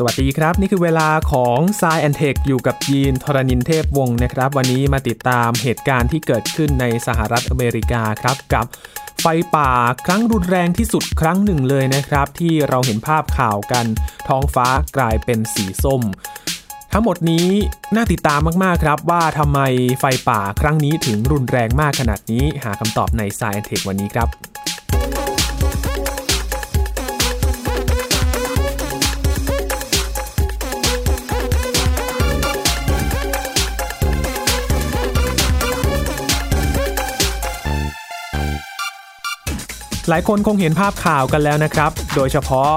สวัสดีครับ นี่คือเวลาของ s ซแอนเทคอยู่กับยีนทรณินเทพวงศ์นะครับ วันนี้มาติดตามเหตุการณ์ที่เกิดขึ้นในสหรัฐอเมริกาครับ กับไฟป่าครั้งรุนแรงที่สุดครั้งหนึ่งเลยนะครับ ที่เราเห็นภาพข่าวกัน ท้องฟ้ากลายเป็นสีส้ม ทั้งหมดนี้น่าติดตามมาก ๆ ครับว่าทำไมไฟป่าครั้งนี้ถึงรุนแรงมากขนาดนี้หาคำตอบใน s ซแอนเทควันนี้ครับ หลายคนคงเห็นภาพข่าวกันแล้วนะครับ โดยเฉพาะ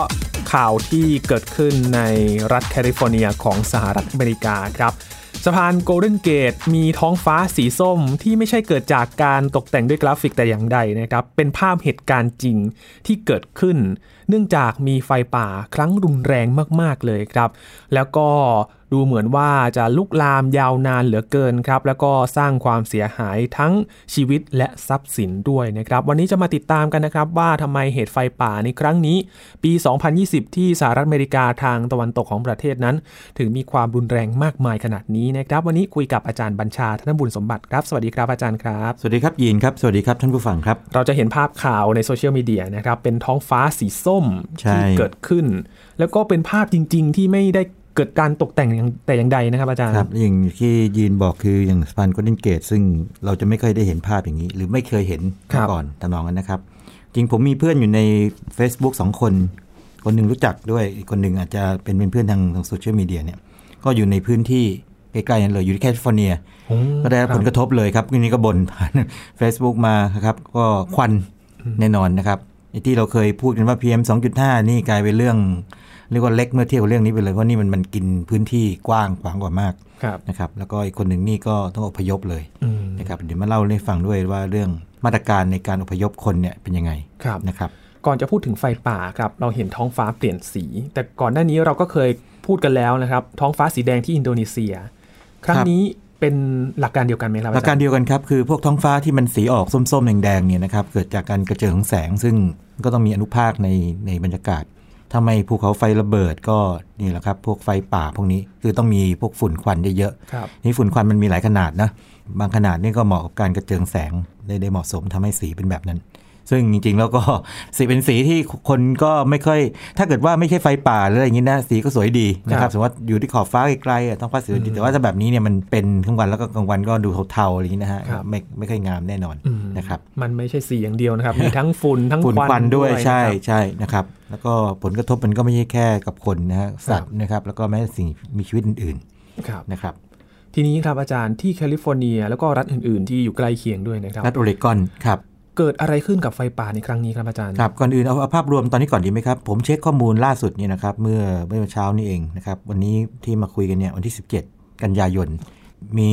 ข่าวที่เกิดขึ้นในรัฐแคลิฟอร์เนียของสหรัฐอเมริกาครับสะพานโกลเด้นเกตมีท้องฟ้าสีส้มที่ไม่ใช่เกิดจากการตกแต่งด้วยกราฟิกแต่อย่างใดนะครับ เป็นภาพเหตุการณ์จริงที่เกิดขึ้น เนื่องจากมีไฟป่าครั้งรุนแรงมาก ๆ เลยครับ แล้วก็ ดูเหมือนว่าจะลุกลามยาวนานเหลือเกินครับ แล้วก็สร้างความเสียหายทั้งชีวิตและทรัพย์สินด้วยนะครับ วันนี้จะมาติดตามกันนะครับว่าทำไมเหตุไฟป่าในครั้งนี้ ปี 2020 ที่สหรัฐอเมริกาทางตะวันตกของประเทศนั้น ถึงมีความรุนแรงมากมายขนาดนี้นะครับ วันนี้คุยกับอาจารย์บัญชาธนบุญสมบัติครับสวัสดีครับอาจารย์ครับ สวัสดีครับยีนครับสวัสดีครับท่านผู้ฟังครับ เราจะเห็นภาพข่าวในโซเชียลมีเดียนะครับเป็นท้องฟ้าสีส้มที่เกิดขึ้น แล้วก็เป็นภาพจริง ๆ ที่ไม่ได้ เกิดการตกแต่งอย่างแต่อย่างใดนะครับอาจารย์ครับอย่างที่ยีนบอกคืออย่างสะพานโกลเด้นเกตซึ่งเราจะไม่เคยได้เห็นภาพอย่างนี้ หรือไม่เคยเห็นครับมาก่อนทำนองนั้นนะครับ จริงผมมีเพื่อนอยู่ใน Facebook สองคน คนหนึ่งรู้จักด้วยอีกคนหนึ่งอาจจะเป็นเป็นเพื่อนทางทางโซเชียลมีเดียเนี่ยก็อยู่ในพื้นที่ใกล้ๆนั้นเลยอยู่ที่แคลิฟอร์เนีย ก็ได้รับผลกระทบเลยครับทีนี้ก็บ่นผ่าน Facebook มาครับก็ควันแน่นอนนะครับไอ้ที่เราเคยพูดกันว่า PM 2.5 นี่กลายเป็นเรื่อง เรียกว่าเล็กเมื่อเทียบกับเรื่องนี้ไปเลยเพราะนี่มันมันกินพื้นที่กว้างขวางกว่ามากครับนะครับ แล้วก็อีกคนหนึ่งนี่ก็ต้องอพยพเลยอืมนะครับเดี๋ยวมาเล่าให้ฟังด้วยว่าเรื่องมาตรการในการอพยพคนเนี่ยเป็นยังไงครับนะครับ ก่อนจะพูดถึงไฟป่าครับเราเห็นท้องฟ้าเปลี่ยนสี แต่ก่อนหน้านี้เราก็เคยพูดกันแล้วนะครับ ท้องฟ้าสีแดงที่อินโดนีเซีย ครั้งครับนี้เป็นหลักการเดียวกันไหมครับหลักการเดียวกันครับ คือพวกท้องฟ้าที่มันสีออกส้มๆแดงๆเนี่ยนะครับเกิดจากการกระเจิงของแสงซึ่งก็ต้องมีอนุภาคในในบรรยากาศ ถ้าไม่ภูเขาไฟระเบิดก็นี่แหละครับ พวกไฟป่าพวกนี้คือต้องมีพวกฝุ่นควันเยอะครับๆนี่ฝุ่นควันมันมีหลายขนาดนะ บางขนาดนี่ก็เหมาะกับการกระเจิงแสงได้ได้เหมาะสมทำให้สีเป็นแบบนั้น ซึ่งจริงๆ แล้วก็สีเป็นสีที่คนก็ไม่ค่อย ถ้าเกิดว่าไม่ใช่ไฟป่าหรืออะไรอย่างนี้นะสีก็สวยดีนะคครัรับบสมมติว่าอยู่ที่ขอบฟ้าไกลๆอะท้องฟ้าสวยดีแต่ว่าถ้าแบบนี้เนี่ยมันเป็นกลางวันแล้วก็กลางวันก็ดูเทาๆอะไรอย่างนี้นะฮะครับไม่ไม่ค่อยงามแน่นอนอืมนะครับมันไม่ใช่สีอย่างเดียวนะครับมีทั้งฝุ่นทั้งฝุ่นควันด้วยใช่นะครับใช่นะครับแล้วก็ผลกระทบมันก็ไม่ใช่แค่กับคนนะฮะสัตว์นะครับแล้วก็แม้แต่สิ่งมีชีวิตอื่นครับๆนะครับทีนี้ครับอาจารย์ที่แคลิฟอร์เนีย แล้วก็รัฐอื่น ๆ ที่อยู่ใกล้เคียงด้วยนะครับ รัฐโอเรกอนครับ เกิดอะไรขึ้นกับไฟป่าในครั้งนี้ครับอาจารย์ครับก่อนอื่นเอาเอาภาพรวมตอนนี้ก่อนดีไหมครับ ผมเช็คข้อมูลล่าสุดเนี่ยนะครับเมื่อเมื่อเช้านี้เองนะครับวันนี้ที่มาคุยกันเนี่ยวันที่ 17 กันยายน มี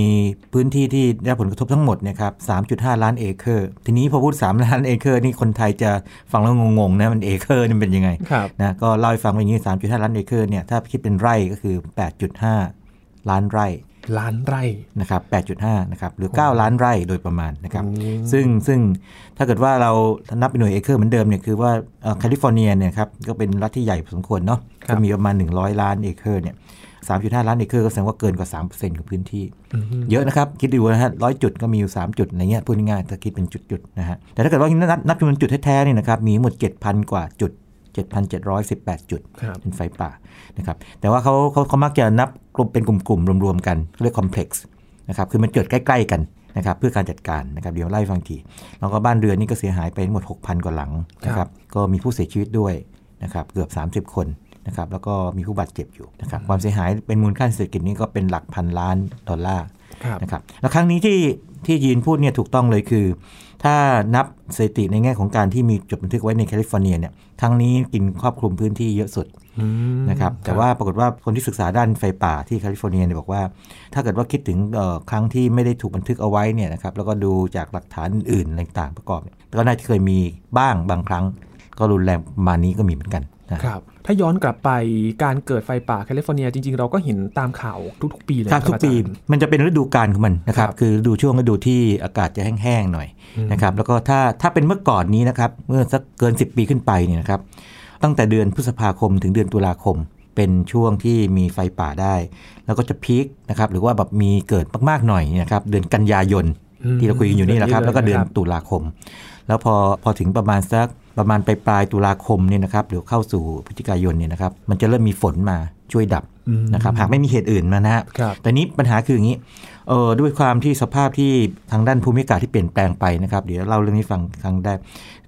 พื้นที่ที่ได้รับผลกระทบทั้งหมดเนี่ยนะครับ 3.5 ล้านเอเคอร์ ทีนี้พอพูด 3 ล้านเอเคอร์นี่คนไทยจะฟังแล้วงงๆนะมันเอเคอร์นี่มันเป็นยังไงครับนะก็เล่าให้ฟังว่าอย่างนี้ 3.5 ล้านเอเคอร์เนี่ยถ้าคิดเป็นไร่ก็คือ 8.5 ล้านไร่ ล้านไร่นะครับ 8.5 นะครับ หรือ 9 ล้านไร่โดยประมาณนะครับอืมซึ่งซึ่งถ้าเกิดว่าเรานับเป็นหน่วยเอเคอร์เหมือนเดิมเนี่ย คือว่าเอ่อแคลิฟอร์เนียเนี่ยครับ ก็เป็นรัฐที่ใหญ่พอสมควรเนาะครับก็มีประมาณ 100 ล้านเอเคอร์เนี่ย 3.5 ล้านเอเคอร์ก็แสดงว่าเกินกว่า 3%ของพื้นที่อืมเยอะนะครับ คิดดูนะฮะร้อยจุดก็มีอยู่ 3 จุดอะไรเงี้ย พูดง่ายๆถ้าคิดเป็นจุดๆนะฮะ แต่ถ้าเกิดว่านับนับจำนวนจุดแท้ๆเนี่ยนะครับ มีทั้งหมด 7,000 กว่าจุด 7,718 จุดครับเป็นไฟป่านะครับแต่ว่าเขาเขาเขามักจะนับกลุ่มเป็นกลุ่มๆรวมๆกันเรียก complex นะครับคือมันเกิดใกล้ ๆ กันนะครับเพื่อการจัดการนะครับเดี๋ยวไล่ฟังทีแล้วก็บ้านเรือนนี่ก็เสียหายไปทั้งหมด 6,000 กว่าหลังนะคครัรับบก็มีผู้เสียชีวิตด้วยนะครับเกือบ 30 คนนะครับแล้วก็มีผู้บาดเจ็บอยู่นะครับความเสียหายเป็นมูลค่าเศรษฐกิจนี่ก็เป็นหลักพันล้านดอลลาร์ครับนะครับแล้วครั้งนี้ที่ที่ยีนพูดเนี่ยถูกต้องเลยคือ ถ้านับสถิติในแง่ของการที่มีจดบันทึกไว้ในแคลิฟอร์เนียเนี่ย ครั้งนี้กินครอบคลุมพื้นที่เยอะสุดอืมนะครับแต่ว่าปรากฏว่าคนที่ศึกษาด้านไฟป่าที่แคลิฟอร์เนียเนี่ยบอกว่า ถ้าเกิดว่าคิดถึงเอ่อครั้งที่ไม่ได้ถูกบันทึกเอาไว้เนี่ยนะครับแล้วก็ดูจากหลักฐานอื่นๆอะไรต่างๆประกอบเนี่ยก็น่าจะเคยมีบ้างบางครั้ง ก็รุนแรงประมาณนี้ก็มีเหมือนกัน นะครับถ้าย้อนกลับไปการเกิดไฟป่าแคลิฟอร์เนียจริง ๆ เราก็เห็นตามข่าวทุกๆปีเลยครับทุกปีอาจารย์มันจะเป็นฤดูกาลของมันนะครับครับคือฤดูช่วงฤดูที่อากาศจะแห้งๆหน่อยอืมนะครับแล้วก็ถ้าถ้าเป็นเมื่อก่อนนี้นะครับเมื่อสักเกิน 10 ปีขึ้นไปเนี่ยนะครับตั้งแต่เดือนพฤษภาคมถึงเดือนตุลาคมปเป็นช่วงที่มีไฟป่าได้ แล้วก็จะพีคนะครับหรือว่าแบบมีเกิดมากๆหน่อยเนะครับเดือนกันยายนอืมที่เราคุยกันอยู่นี่แหละครับเดือนนี้แล้วก็เดือนเลยนะครับตุลาคม แล้วพอพอถึงประมาณสัก ประมาณปลายปลายๆตุลาคมเนี่ยนะครับหรือเข้าสู่พฤศจิกายนเนี่ยนะครับมันจะเริ่มมีฝนมาช่วยดับอืมนะครับหากไม่มีเหตุอื่นมานะฮะครับแต่นี้ปัญหาคืออย่างนี้เออด้วยความที่สภาพที่ทางด้านภูมิอากาศที่เปลี่ยนแปลงไปนะครับ เดี๋ยวเล่าเรื่องนี้ฟังครั้งได้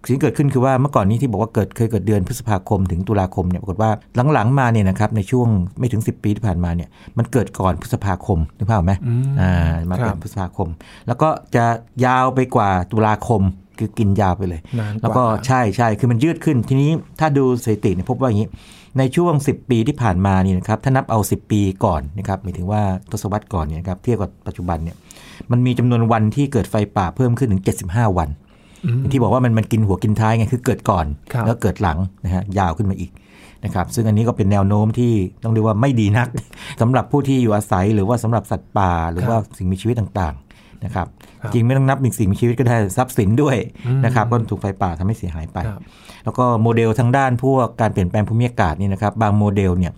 สิ่งที่เกิดขึ้นคือว่าเมื่อก่อนนี้ที่บอกว่าเกิดเคยเกิดเดือนพฤษภาคมถึงตุลาคมเนี่ยปรากฏว่าหลังๆมาเนี่ยนะครับในช่วงไม่ถึง 10 ปีที่ผ่านมาเนี่ยมันเกิดก่อนพฤษภาคมนึกภาพออกไหมอืมอ่ามาครัเป็บนพฤษภาคม แล้วก็จะยาวไปกว่าตุลาคม คือกินยาวไปเลยนานกว่าแล้วก็ใช่ใช่คือมันยืดขึ้น ทีนี้ถ้าดูสถิติเนี่ยพบว่าอย่างนี้ ในช่วง 10 ปีที่ผ่านมานี่นะครับถ้านับเอา 10 ปีก่อนนะครับหมายถึงว่าทศวรรษก่อนเนี่ยนะครับเทียบกับปัจจุบันเนี่ยมันมีจำนวนวันที่เกิดไฟป่าเพิ่มขึ้นถึง 75 วันอืมที่บอกว่ามันมันกินหัวกินท้ายไงคือเกิดก่อนครับแล้วเกิดหลังนะฮะยาวขึ้นมาอีกนะครับซึ่งอันนี้ก็เป็นแนวโน้มที่ต้องเรียกว่าไม่ดีนักสำหรับผู้ที่อยู่อาศัยหรือว่าสำหรับสัตว์ป่า หรือว่าสิ่งมีชีวิตต่างๆ นะครับครับจริงไม่ต้องนับสิ่งมีชีวิตก็ได้ทรัพย์สินด้วยอืมนะครับก็ถูกไฟป่าทำให้เสียหายไปครับแล้วก็โมเดลทางด้านพวกการเปลี่ยนแปลงภูมิอากาศนี่นะครับบางโมเดลเนี่ย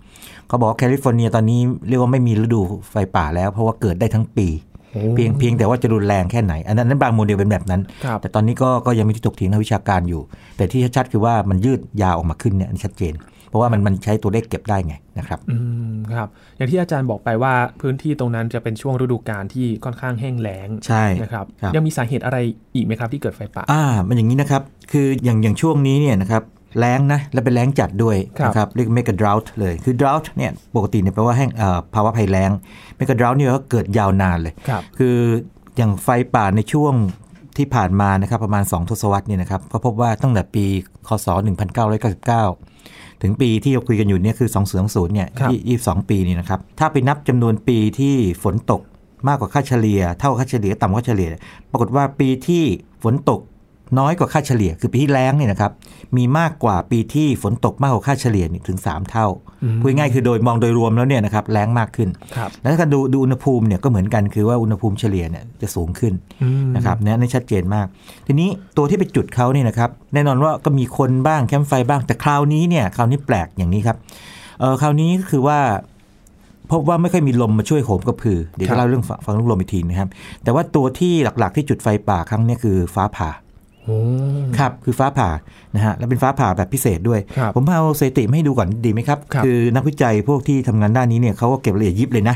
เขาบอกว่าแคลิฟอร์เนียตอนนี้เรียกว่าไม่มีฤดูไฟป่าแล้ว เพราะว่าเกิดได้ทั้งปีโอ้เพียงเพียงแต่ว่าจะรุนแรงแค่ไหน อันนั้นนั้นบางโมเดลเป็นแบบนั้นครับแต่ตอนนี้ก็ก็ยังมีที่ถกเถียงทางวิชาการอยู่ แต่ที่ชัดๆคือว่ามันยืดยาวออกมาขึ้นเนี่ยอันนชัดเจน เพราะว่ามันมันใช้ตัวเลขเก็บได้ไงนะครับอืมครับ อย่างที่อาจารย์บอกไปว่าพื้นที่ตรงนั้นจะเป็นช่วงฤดูกาลที่ค่อนข้างแห้งแล้งใช่นะครับครับยังมีสาเหตุอะไรอีกไหมครับที่เกิดไฟป่าอ่า มันอย่างนี้นะครับ คืออย่างอย่างช่วงนี้เนี่ยนะครับแล้งนะและเป็นแล้งจัดด้วยครับนะครับเรียก mega drought เลยคือ drought เนี่ยปกติเนี่ยแปลว่าแห้งเอ่อภาวะภัยแล้ง mega drought เนี่ยก็เกิดยาวนานเลยครับคืออย่างไฟป่าในช่วงที่ผ่านมานะครับประมาณ 2 ทศวรรษเนี่ยนะครับก็พบว่าตั้งแต่ปีคศ 1999 ถึงปีที่เราคุยกันอยู่เนี่ยคือ2020เนี่ยครับยี่22ปีนี่นะครับ ถ้าไปนับจำนวนปีที่ฝนตกมากกว่าค่าเฉลี่ย เท่าค่าเฉลี่ยต่ำกว่าค่าเฉลี่ย ปรากฏว่าปีที่ฝนตก น้อยกว่าค่าเฉลี่ย คือปีที่แล้งเนี่ยนะครับมีมากกว่าปีที่ฝนตกมากกว่าค่าเฉลี่ยนี่ถึง 3 เท่าอืมพูดง่ายๆคือโดยมองโดยรวมแล้วเนี่ยนะครับแล้งมากขึ้นครับแล้วถ้าดูดูอุณหภูมิเนี่ยก็เหมือนกันคือว่าอุณหภูมิเฉลี่ยเนี่ยจะสูงขึ้นอืมนะครับเนี่ยนี่ชัดเจนมาก ทีนี้ตัวที่ไปจุดเขาเนี่ยนะครับแน่นอนว่าก็มีคนบ้างแคมป์ไฟบ้างแต่คราวนี้เนี่ยคราวนี้แปลกอย่างนี้ครับเออคราวนี้ก็คือว่าพบว่าไม่ค่อยมีลมมาช่วยโหมกระพือเดี๋ยวครัจะบเล่าเรื่องฟังเรื่องลมอีกทีนะครับ แต่ว่าตัวที่หลักๆที่จุดไฟป่าครั้งเนี้คือฟ้าผ่าโอ้ ครับคือฟ้าผ่านะฮะและเป็นฟ้าผ่าแบบพิเศษด้วยครับผมเอาสถิติมาให้ดูก่อนดีไหมครับครับอนักวิจัยพวกที่ทำงานด้านนี้เนี่ยเขาก็เก็บรายละเอียดยิบเลยนะ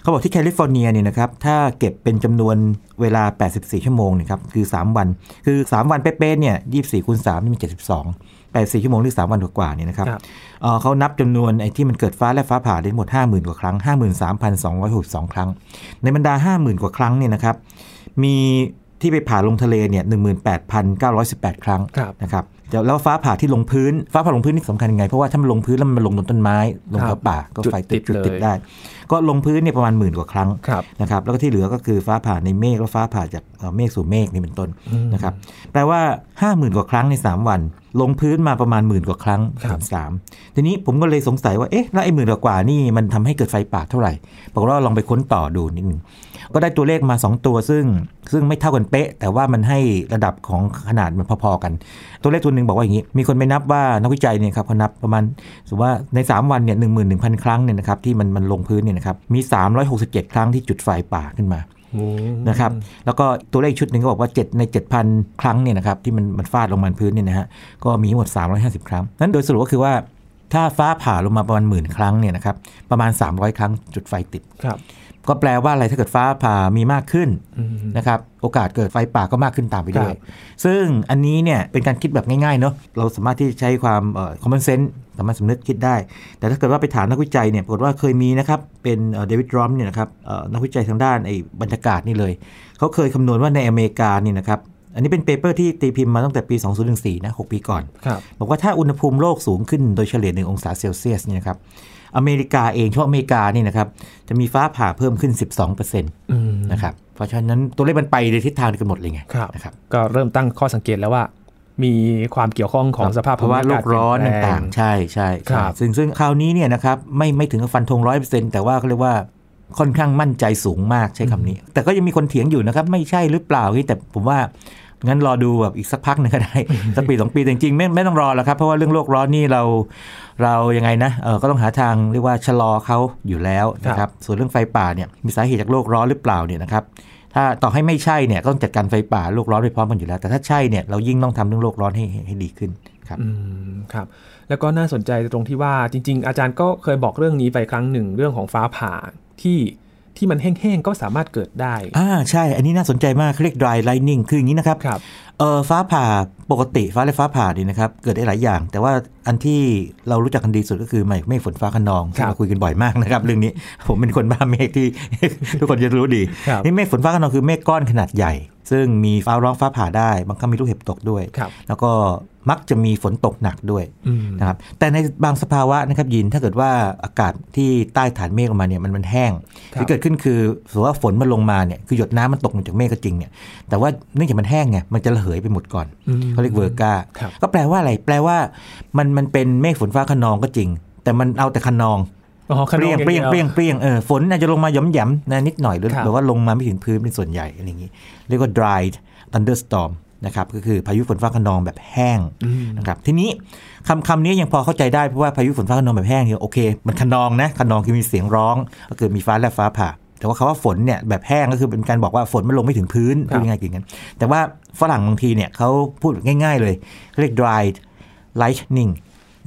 เขาบอกที่แคลิฟอร์เนียเนี่ยนะครับถ้าเก็บเป็นจำนวนเวลา 84 ชั่วโมงเนี่ยครับคือ 3 วัน คือ 3 วันเป๊ะๆเนี่ย24คูณ3นี่มัน 72 84 ชั่วโมงหรือ 3 วันกว่าๆเนี่ยนะครับครับเอ่อเขานับจำนวนไอ้ที่มันเกิดฟ้าและฟ้าผ่าได้หมด 50,000 กว่าครั้ง 53,262 ครั้ง ในบรรดา 50,000 กว่าครั้งเนี่ยนะครับมี ที่ไปผ่าลงทะเลเนี่ย18,918 ครั้งครับนะครับเดี๋ยวแล้วฟ้าผ่าที่ลงพื้น ฟ้าผ่าลงพื้นนี่สำคัญยังไง เพราะว่าถ้ามันลงพื้นแล้วมันลงบนต้นไม้ ลงครัแถบวป่าก็ไฟติดจุจุดดติติดดเลยได้ ก็ลงพื้นเนี่ยประมาณหมื่นกว่าครั้งครับนะครับแล้วก็ที่เหลือก็คือฟ้าผ่าในเมฆแล้วฟ้าผ่าจากเอ่อเมฆสู่เมฆนี่เป็นต้นอืมนะครับแปลว่า 5 0,000 กว่าครั้งใน 3 วัน ลงพื้นมาประมาณหมื่นกว่าครั้งครับถึงสามทีนี้ผมก็เลยสงสัยว่าเอ๊ะแล้วไอ้หมื่นกว่าๆนี่มันทำให้เกิดไฟป่าเท่าไหร่บอกว่าลองไปค้นต่อดูนิดนึง ก็ได้ตัวเลขมา 2 ตัวซึ่ง ซึ่งไม่เท่ากันเป๊ะ แต่ว่ามันให้ระดับของขนาดมันพอๆกัน ตัวเลขตัวหนึ่งบอกว่าอย่างนี้ มีคนไปนับว่านักวิจัยเนี่ยครับเขานับประมาณสมมติว่าใน 3 วันเนี่ยหนึ่งหมื่นหนึ่งพันครั้งเนี่ยนะครับที่มันมันลงพื้นเนี่ยนะครับมี 367 ครั้งที่จุดไฟป่าขึ้นมานะครับแล้วก็ตัวเลขชุดหนึ่งก็บอกว่า 7 ใน 7,000 ครั้งเนี่ยนะครับที่มันมันฟาดลงมาพื้นเนี่ยนะฮะก็มีหมด 350 ครั้ง นั้นโดยสรุปก็คือว่าถ้าฟ้าผ่าลงมาประมาณหมื่นครั้งเนี่ยนะครับประมาณ 300 ครั้งจุดไฟติดครับ ก็แปลว่าอะไรถ้าเกิดฟ้าผ่ามีมากขึ้นอืมนะครับโอกาสเกิดไฟป่าก็มากขึ้นตามไปด้วยครับซึ่งอันนี้เนี่ยเป็นการคิดแบบง่ายๆเนาะเราสามารถที่จะใช้ความเอ่อ common sense สามัญสำนึกคิดได้ แต่ถ้าเกิดว่าไปถามนักวิจัยเนี่ยปรากฏว่าเคยมีนะครับ เป็นเดวิดรอมเนี่ยนะครับเอ่อนักวิจัยทางด้านไอ้บรรยากาศนี่เลย เขาเคยคำนวณว่าในอเมริกานี่นะครับอันนี้เป็น paper ที่ตีพิมพ์มาตั้งแต่ปี 2014 นะ 6 ปีก่อนครับบอกว่าถ้าอุณหภูมิโลกสูงขึ้นโดยเฉลี่ย 1 องศาเซลเซียสเนี่ยนะครับ อเมริกาเองเฉพาะอเมริกานี่นะครับจะมีฟ้าผ่าเพิ่มขึ้น 12%อืมนะครับเพราะฉะนั้นตัวเลขมันไปในทิศทางเดียวกันหมดเลยไงครับนะครับก็เริ่มตั้งข้อสังเกตแล้วว่ามีความเกี่ยวข้องของสภาพเพราะว่าโลกร้อนภูมิกต่างๆ ใช่ใช่ครัใช่บซึ่งซึ่งคราวนี้เนี่ยนะครับไม่ไม่ถึงกับฟันธงร้อยเปอร์เซ็นต์แต่ว่าเขาเรียกว่าค่อนข้างมั่นใจสูงมากใช้คำนี้ แต่ก็ยังมีคนเถียงอยู่นะครับ ไม่ใช่หรือเปล่าแต่ผมว่า งั้นรอดูแบบอีกสักพักหนึ่งก็ได้ สักปีสองปีแต่จริงๆไม่ไม่ต้องรอแล้วครับ เพราะว่าเรื่องโลกร้อนนี่เราเรายังไงนะเออก็ต้องหาทางเรียกว่าชะลอเขาอยู่แล้วนะครับส่วนเรื่องไฟป่าเนี่ยมีสาเหตุจากโลกร้อนหรือเปล่าเนี่ยนะครับถ้าต่อให้ไม่ใช่เนี่ยก็ต้องจัดการไฟป่าโลกร้อนไปพร้อมกันอยู่แล้ว แต่ถ้าใช่เนี่ยเรายิ่งต้องทำเรื่องโลกร้อนให้ให้ให้ดีขึ้นครับอืมครับ แล้วก็น่าสนใจตรงที่ว่าจริง ๆ อาจารย์ก็เคยบอกเรื่องนี้ไปครั้งหนึ่งเรื่องของฟ้าผ่าที่ ที่มันแห้งๆก็สามารถเกิดได้ อ่าใช่ อันนี้น่าสนใจมากเขาเรียก dry lightning คืออย่างนี้นะครับครับเออฟ้าผ่าปกติฟ้าและฟ้าผ่านี่นะครับ เกิดได้หลายอย่าง แต่ว่าอันที่เรารู้จักกันดีสุดก็คือเมฆฝนฟ้าขนองครัที่บเราคุยกันบ่อยมากนะครับ เรื่องนี้ผมเป็นคนบ้าเมฆที่ทุกคนจะรู้ดีครับนี่เมฆฝนฟ้าขนองคือเมฆก้อนขนาดใหญ่ ซึ่งมีฟ้าร้องฟ้าผ่าได้ บางครั้งมีลูกเห็บตกด้วยครับแล้วก็มักจะมีฝนตกหนักด้วยอืมนะครับ แต่ในบางสภาวะนะครับยินถ้าเกิดว่าอากาศที่ใต้ฐานเมฆออกมาเนี่ยมันมันแห้งครับที่เกิดขึ้นคือสมมติว่าฝนมันลงมาเนี่ยคือหยดน้ำมันตกลงจากเมฆก็จริงเนี่ยแต่ว่าเนื่องจากมันแห้งไงมันจะระเหยไปหมดก่อนอืมเขาเรียกเวอร์กาครับก็แปลว่าอะไรแปลว่ามันมันเป็นเมฆฝนฟ้าขนองก็จริง แต่มันเอาแต่ขนองอ๋อข เปนรี้ยมงอาเปรี้ยงดีวเปรี้ยงเปรี้ยงเออฝนอาจจะลงมาหย่อมหย่ำนะนิดหน่อยหรือครับหรือว่าลงมาไม่ถึงพื้นเป็นส่วนใหญ่อะไรอย่างนี้ เรียกว่า dry thunderstorm นะครับก็คือพายุฝนฟ้าขนองแบบแห้งอืมนะครับทีนี้คำคำนี้ยังพอเข้าใจได้เพราะว่าพายุฝนฟ้าขนองแบบแห้งเนี่ยโอเค มันขนองนะขนองคือมีเสียงร้อง ก็คือมีฟ้าและฟ้าผ่า แต่ว่าคำว่าฝนเนี่ยแบบแห้งก็คือเป็นการบอกว่าฝนมันลงไม่ถึงพื้นครับพูดง่ายๆอย่างนั้นแต่ว่าฝรั่งบางทีเนี่ยเขาพูดง่าย ๆ เลยเขาเรียก dry lightning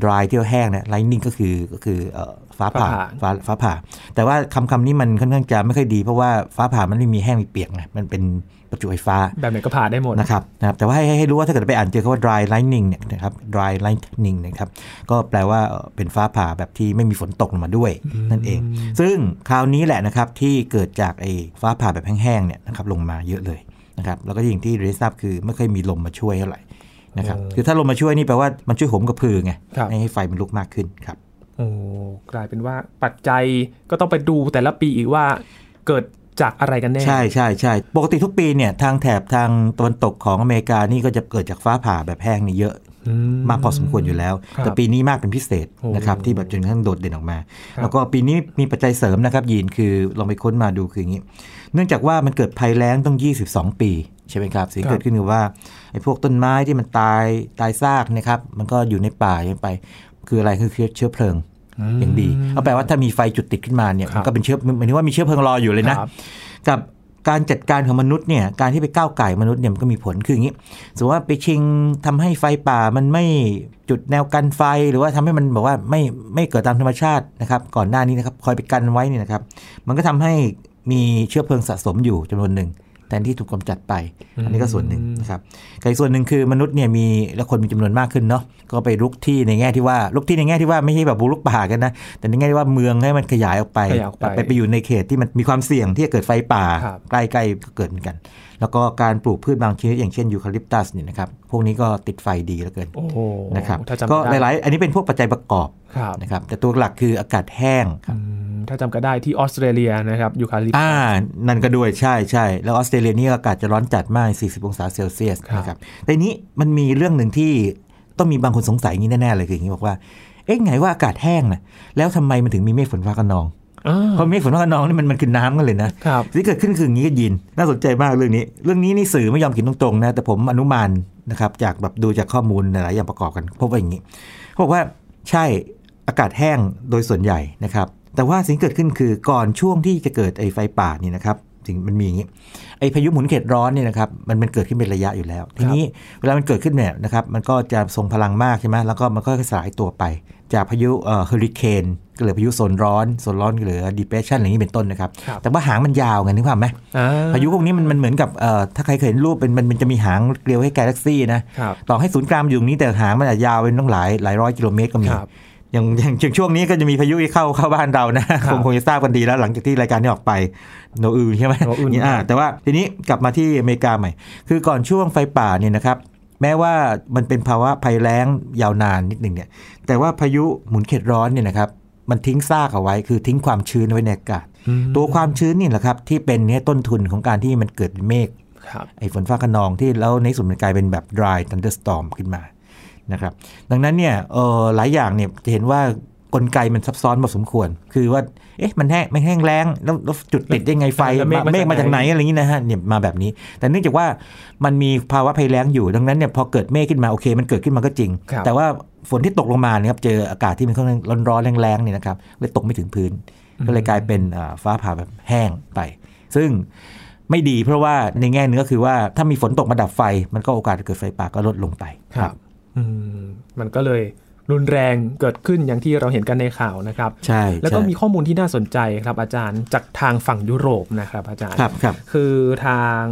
dry ที่ว่าแห้งเนี่ย lightning ก็คือก็คือเอ่อ ฟ้าผ่าฟ้าผ่าฟ้าฟ้าผ่า แต่ว่าคำคำนี้มันค่อนข้างจะไม่ค่อยดี เพราะว่าฟ้าผ่ามันไม่มีแห้งมีเปียกไงมันเป็นประจุไฟฟ้า แบบไหนก็ผ่าได้หมดนะครับนะครับแต่ว่าให้ให้ให้รู้ว่าถ้าเกิดไปอ่านเจอคำว่า dry lightning เนี่ยนะครับ dry lightning นะครับก็แปลว่าเอ่อเป็นฟ้าผ่าแบบที่ไม่มีฝนตกลงมาด้วย นั่นเอง ซึ่งคราวนี้แหละนะครับที่เกิดจากไอ้ฟ้าผ่าแบบแห้งๆเนี่ยนะครับลงมาเยอะเลยนะครับแล้วก็อย่างที่เรนทราบคือไม่ค่อยมีลมมาช่วยเท่าไหร่นะครับโอ้คือถ้าลมมาช่วยนี่แปลว่ามันช่วยโหมกระพือไงครับให้ให้ไฟมันลุกมากขึ้นครับ โอ้กลายเป็นว่าปัจจัยก็ต้องไปดูแต่ละปีอีกว่าเกิดจากอะไรกันแน่ ใช่ใช่ใช่ปกติทุกปีเนี่ยทางแถบทางตะวันตกของอเมริกานี่ก็จะเกิดจากฟ้าผ่าแบบแห้งนี่เยอะอืมากพอสมควรอยู่แล้วครับแต่ปีนี้มากเป็นพิเศษโอ้นะครับที่แบบจนกระทั่งโดดเด่นออกมาครับแล้วก็ปีนี้มีปัจจัยเสริมนะครับยีนคือลองไปค้นมาดูคืออย่างนี้ เนื่องจากว่ามันเกิดภัยแล้งต้อง 22 ปีใช่ไหมครับสิ่งที่เกิดขึ้นคือว่าไอ้พวกต้นไม้ที่มันตายตายซากนะครับมันก็อยู่ในป่าอย่างไป คืออะไรคือเชื้อเพลิงอย่างดีเอาแปลว่าถ้ามีไฟจุดติดขึ้นมาเนี่ยครับมันก็เป็นเชื้อหมายถึงว่ามีเชื้อเพลิงรออยู่เลยนะครับกับการจัดการของมนุษย์เนี่ยการที่ไปก้าวไก่มนุษย์เนี่ยมันก็มีผลคืออย่างนี้สมมติว่าไปชิงทำให้ไฟป่ามันไม่จุดแนวกันไฟหรือว่าทำให้มันแบบว่าไม่ไม่เกิดตามธรรมชาตินะครับก่อนหน้านี้นะครับคอยไปกันไว้เนี่ยนะครับมันก็ทำให้มีเชื้อเพลิงสะสมอยู่จำนวนหนึ่ง แทนที่ถูกกำจัดไป อันนี้ก็ส่วนหนึ่งนะครับกับอีกส่วนหนึ่งคือมนุษย์เนี่ยมีและคนมีจำนวนมากขึ้นเนาะก็ไปลุกที่ในแง่ที่ว่าลุกที่ในแง่ที่ว่าไม่ใช่แบบบุกลุกป่ากันนะแต่ในแง่ที่ว่าเมืองให้มันขยายออกไปขยายออกไปไปไปอยู่ในเขตที่มันมีความเสี่ยงที่จะเกิดไฟป่าครับใกล้ๆก็เกิดเหมือนกัน แล้วก็การปลูกพืชบางชนิดอย่างเช่นยูคาลิปตัสเนี่ยนะครับ พวกนี้ก็ติดไฟดีเหลือเกินโอ้นะครับถ้าจำก็ได้หลาย ๆ อันนี้เป็นพวกปัจจัยประกอบครับนะครับ แต่ตัวหลักคืออากาศแห้งครับอืมถ้าจำก็ได้ที่ออสเตรเลียนะครับยูคาลิปตัสอ่านั่นก็ด้วยใช่ใช่แล้วออสเตรเลียนี่อากาศจะร้อนจัดมาก 40 องศาเซลเซียสครับนะครับแต่นี้มันมีเรื่องหนึ่งที่ต้องมีบางคนสงสัยอย่างนี้แน่ ๆ เลยคืออย่างนี้บอกว่า เอ๊ะไงว่าอากาศแห้งนะแล้วทำไมมันถึงมีเมฆฝนฟ้าคะนองอ่า เพราะเมฆฝนฟ้าคะนองนี่มันมันคือน้ำกันเลยนะครับสิ่งที่เกิดขึ้นคืออย่างนี้ก็ยิน น่าสนใจมากเรื่องนี้ เรื่องนี้นี่สื่อไม่ยอมเขียนตรงๆนะแต่ผมอนุมานนะครับจากแบบดูจากข้อมูลหลายๆอย่างประกอบกันพบว่าอย่างนี้เขาบอกว่าใช่อากาศแห้งโดยส่วนใหญ่นะครับ แต่ว่าสิ่งที่เกิดขึ้นคือก่อนช่วงที่จะเกิดไอ้ไฟป่านี่นะครับสิ่งมันมีอย่างนี้ไอ้พายุหมุนเขตร้อนเนี่ยนะครับมันมันเกิดขึ้นเป็นระยะอยู่แล้ว ทีนี้เวลามันเกิดขึ้นเนี่ยนะครับมันก็จะทรงพลังมากใช่ไหมแล้วก็มันก็สลายตัวไป จากพายุเอ่อเฮอริเคนก็เหลือพายุโซนร้อนโซนร้อนก็เหลือ depression อะไรอย่างนี้เป็นต้นนะครับครับ แต่ว่าหางมันยาวไงนึกภาพไหมอ่าพายุพวกนี้มันมันเหมือนกับเอ่อถ้าใครเคยเห็นรูปเป็นมันมันจะมีหางเกลียวให้กาแล็กซี่นะครับต่อให้ศูนย์กลางมันอยู่ตรงนี้แต่หางมันอาจจะยาวเป็นต้องหลายหลายร้อยกิโลเมตรก็มีครับอย่างอย่างอย่างช่วงนี้ก็จะมีพายุที่เข้าเข้าบ้านเรานะคงคงจะทราบกันดีแล้วหลังจากที่รายการนี้ออกไปโนอือใช่ไหมโนอื่นนี่อ่าแต่ว่าทีนี้กลับมาที่อเมริกาใหม่ คือก่อนช่วงไฟป่าเนี่ยนะครับ แม้ว่ามันเป็นภาวะภัยแล้งยาวนานนิดหนึ่งเนี่ย แต่ว่าพายุหมุนเขตร้อนเนี่ยนะครับ มันทิ้งซากเอาไว้ คือทิ้งความชื้นไว้ในอากาศอืมตัวความชื้นนี่แหละครับ ที่เป็นเนี่ยต้นทุนของการที่มันเกิดเป็นเมฆครับไอ้ฝนฟ้าขนองที่แล้วในที่สุดมันกลายเป็นแบบ dry thunderstorm ขึ้นมานะครับ ดังนั้นเนี่ยเออหลายอย่างเนี่ยจะเห็นว่า กลไกมันซับซ้อนพอสมควร คือว่า เอ๊ะ มันแห้งมันแห้งแล้งแล้วแล้วจุดติดได้ไงไฟแล้วเมฆมาเมฆมาจาจากกไหไหนนอะไรอย่างนี้นะฮะเนี่ยมาแบบนี้ แต่เนื่องจากว่ามันมีภาวะภัยแล้งอยู่ ดังนั้นเนี่ยพอเกิดเมฆขึ้นมาโอเค มันเกิดขึ้นมาก็จริงครับแต่ว่าฝนที่ตกลงมาเนี่ยครับเจออากาศที่มันค่อนข้างร้อนๆแรงๆเนี่ยนะครับเลยตกไม่ถึงพื้น ก็เลยกลายเป็นอ่าฟ้าผ่าแบบแห้งไป ซึ่งไม่ดีเพราะว่าในแง่เนื้อคือว่าถ้ามีฝนตกมาดับไฟ มันก็โอกาสจะเกิดไฟป่าก็ลดลงไปครับอืมมันก็เลย รุนแรงเกิดขึ้นอย่างที่เราเห็นกันในข่าวนะครับ ใช่ แล้วก็ใช่มีข้อมูลที่น่าสนใจครับอาจารย์จากทางฝั่งยุโรปนะครับอาจารย์ครับครับคือทาง